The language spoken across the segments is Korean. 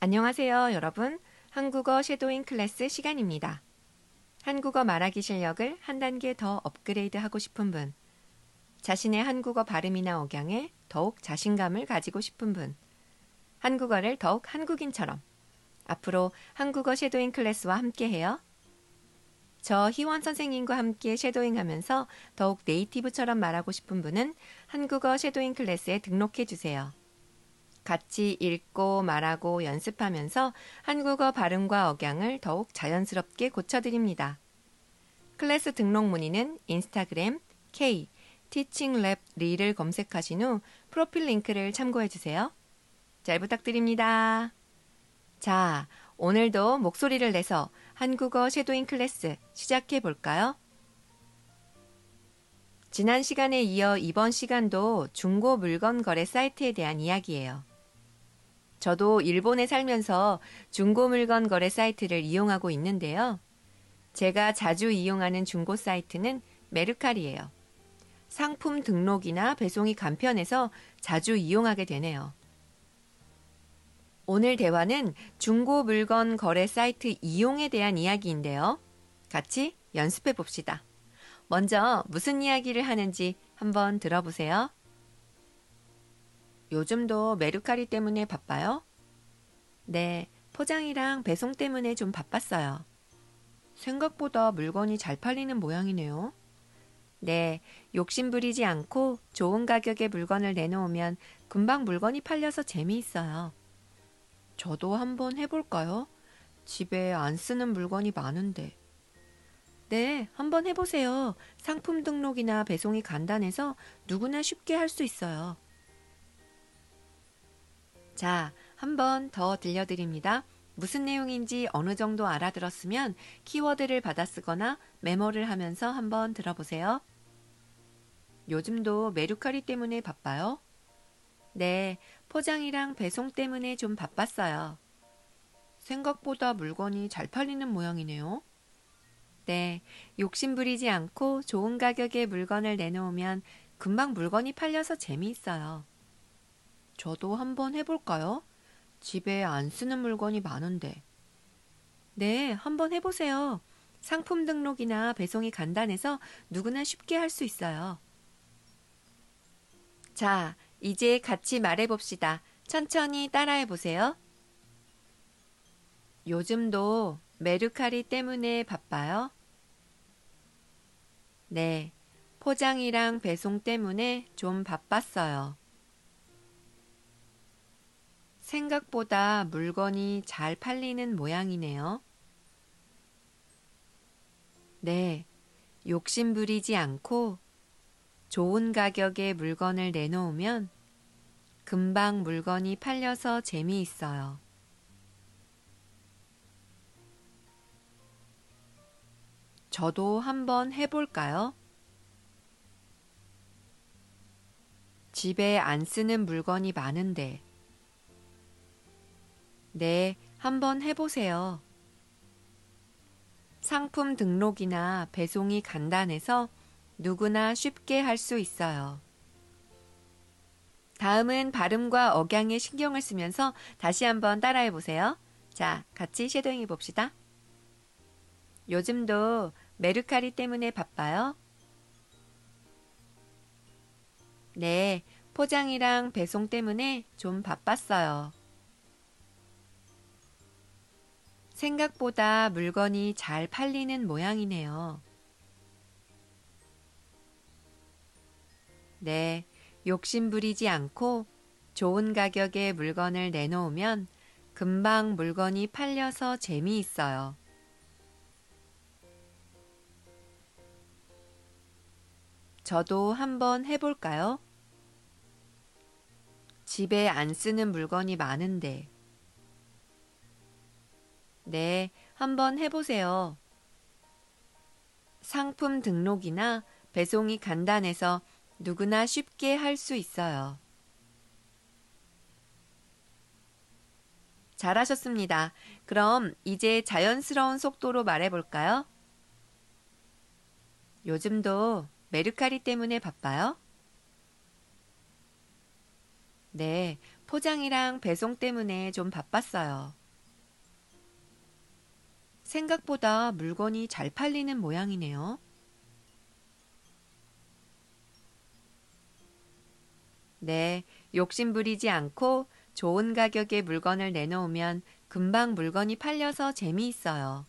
안녕하세요, 여러분. 한국어 shadowing 클래스 시간입니다. 한국어 말하기 실력을 한 단계 더 업그레이드 하고 싶은 분, 자신의 한국어 발음이나 억양에 더욱 자신감을 가지고 싶은 분, 한국어를 더욱 한국인처럼 앞으로 한국어 shadowing 클래스와 함께 해요. 저 희원 선생님과 함께 shadowing 하면서 더욱 native처럼 말하고 싶은 분은 한국어 shadowing 클래스에 등록해 주세요. 같이 읽고 말하고 연습하면서 한국어 발음과 억양을 더욱 자연스럽게 고쳐드립니다. 클래스 등록 문의는 인스타그램 K 티칭랩 리를 검색하신 후 프로필 링크를 참고해 주세요. 잘 부탁드립니다. 자, 오늘도 목소리를 내서 한국어 shadowing 클래스 시작해 볼까요? 지난 시간에 이어 이번 시간도 중고 물건 거래 사이트에 대한 이야기예요. 저도 일본에 살면서 중고 물건 거래 사이트를 이용하고 있는데요. 제가 자주 이용하는 중고 사이트는 메르칼이에요. 상품 등록이나 배송이 간편해서 자주 이용하게 되네요. 오늘 대화는 중고 물건 거래 사이트 이용에 대한 이야기인데요. 같이 연습해 봅시다. 먼저 무슨 이야기를 하는지 한번 들어보세요. 요즘도 메르카리 때문에 바빠요? 네, 포장이랑 배송 때문에 좀 바빴어요. 생각보다 물건이 잘 팔리는 모양이네요. 네, 욕심 부리지 않고 좋은 가격에 물건을 내놓으면 금방 물건이 팔려서 재미있어요. 저도 한번 해볼까요? 집에 안 쓰는 물건이 많은데. 네, 한번 해보세요. 상품 등록이나 배송이 간단해서 누구나 쉽게 할 수 있어요. 자, 한 번 더 들려드립니다. 무슨 내용인지 어느 정도 알아들었으면 키워드를 받아 쓰거나 메모를 하면서 한번 들어보세요. 요즘도 메루카리 때문에 바빠요? 네, 포장이랑 배송 때문에 좀 바빴어요. 생각보다 물건이 잘 팔리는 모양이네요. 네, 욕심 부리지 않고 좋은 가격에 물건을 내놓으면 금방 물건이 팔려서 재미있어요. 저도 한번 해볼까요? 집에 안 쓰는 물건이 많은데. 네, 한번 해보세요. 상품 등록이나 배송이 간단해서 누구나 쉽게 할 수 있어요. 자, 이제 같이 말해봅시다. 천천히 따라해보세요. 요즘도 메르카리 때문에 바빠요? 네, 포장이랑 배송 때문에 좀 바빴어요. 생각보다 물건이 잘 팔리는 모양이네요. 네, 욕심 부리지 않고 좋은 가격에 물건을 내놓으면 금방 물건이 팔려서 재미있어요. 저도 한번 해볼까요? 집에 안 쓰는 물건이 많은데. 네, 한번 해보세요. 상품 등록이나 배송이 간단해서 누구나 쉽게 할 수 있어요. 다음은 발음과 억양에 신경을 쓰면서 다시 한번 따라해 보세요. 자, 같이 쉐도잉 해 봅시다. 요즘도 메르카리 때문에 바빠요? 네, 포장이랑 배송 때문에 좀 바빴어요. 생각보다 물건이 잘 팔리는 모양이네요. 네, 욕심 부리지 않고 좋은 가격에 물건을 내놓으면 금방 물건이 팔려서 재미있어요. 저도 한번 해볼까요? 집에 안 쓰는 물건이 많은데. 네, 한번 해보세요. 상품 등록이나 배송이 간단해서 누구나 쉽게 할 수 있어요. 잘하셨습니다. 그럼 이제 자연스러운 속도로 말해볼까요? 요즘도 메르카리 때문에 바빠요? 네, 포장이랑 배송 때문에 좀 바빴어요. 생각보다 물건이 잘 팔리는 모양이네요. 네, 욕심 부리지 않고 좋은 가격에 물건을 내놓으면 금방 물건이 팔려서 재미있어요.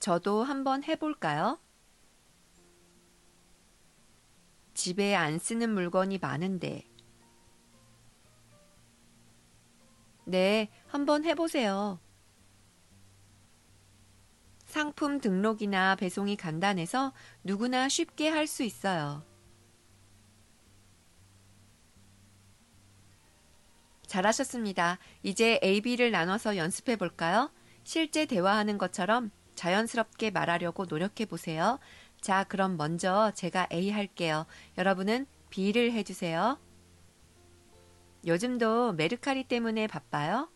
저도 한번 해볼까요? 집에 안 쓰는 물건이 많은데. 네, 한번 해보세요. 상품 등록이나 배송이 간단해서 누구나 쉽게 할 수 있어요. 잘하셨습니다. 이제 A, B를 나눠서 연습해 볼까요? 실제 대화하는 것처럼 자연스럽게 말하려고 노력해 보세요. 자, 그럼 먼저 제가 A 할게요. 여러분은 B를 해주세요. 요즘도 메르카리 때문에 바빠요?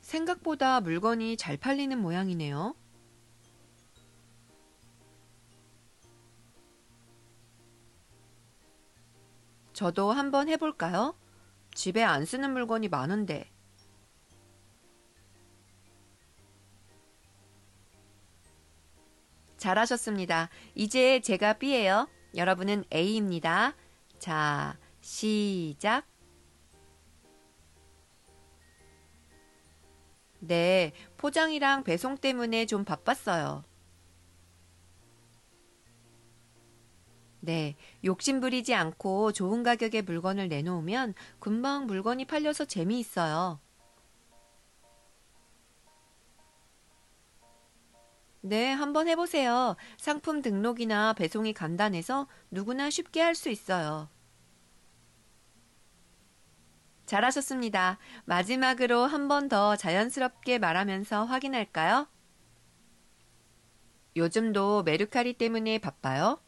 생각보다 물건이 잘 팔리는 모양이네요. 저도 한번 해볼까요? 집에 안 쓰는 물건이 많은데. 잘하셨습니다. 이제 제가 B예요. 여러분은 A입니다. 자, 시작. 네, 포장이랑 배송 때문에 좀 바빴어요. 네, 욕심 부리지 않고 좋은 가격에 물건을 내놓으면 금방 물건이 팔려서 재미있어요. 네, 한번 해보세요. 상품 등록이나 배송이 간단해서 누구나 쉽게 할 수 있어요. 잘하셨습니다. 마지막으로 한 번 더 자연스럽게 말하면서 확인할까요? 요즘도 메르카리 때문에 바빠요?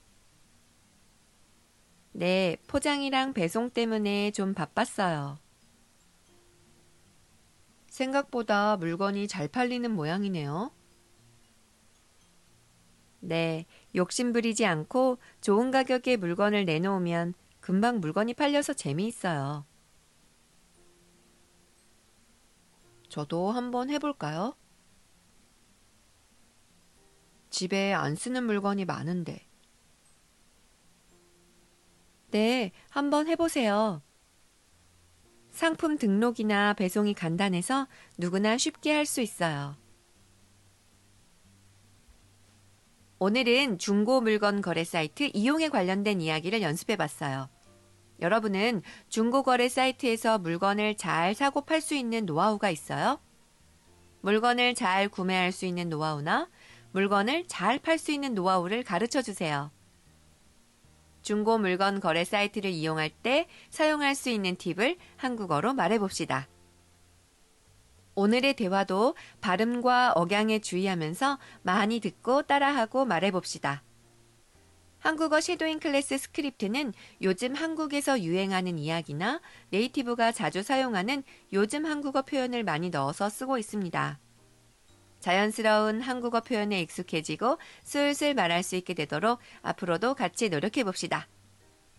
네, 포장이랑 배송 때문에 좀 바빴어요. 생각보다 물건이 잘 팔리는 모양이네요. 네, 욕심 부리지 않고 좋은 가격에 물건을 내놓으면 금방 물건이 팔려서 재미있어요. 저도 한번 해볼까요? 집에 안 쓰는 물건이 많은데. 네, 한번 해보세요. 상품 등록이나 배송이 간단해서 누구나 쉽게 할 수 있어요. 오늘은 중고 물건 거래 사이트 이용에 관련된 이야기를 연습해 봤어요. 여러분은 중고 거래 사이트에서 물건을 잘 사고 팔 수 있는 노하우가 있어요? 물건을 잘 구매할 수 있는 노하우나 물건을 잘 팔 수 있는 노하우를 가르쳐 주세요. 중고 물건 거래 사이트를 이용할 때 사용할 수 있는 팁을 한국어로 말해 봅시다. 오늘의 대화도 발음과 억양에 주의하면서 많이 듣고 따라하고 말해봅시다. 한국어 shadowing 클래스 스크립트는 요즘 한국에서 유행하는 이야기나 native가 자주 사용하는 요즘 한국어 표현을 많이 넣어서 쓰고 있습니다. 자연스러운 한국어 표현에 익숙해지고 슬슬 말할 수 있게 되도록 앞으로도 같이 노력해 봅시다.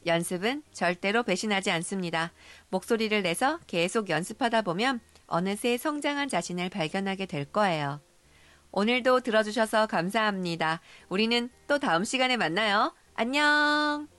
연습은 절대로 배신하지 않습니다. 목소리를 내서 계속 연습하다 보면 어느새 성장한 자신을 발견하게 될 거예요. 오늘도 들어주셔서 감사합니다. 우리는 또 다음 시간에 만나요. 안녕!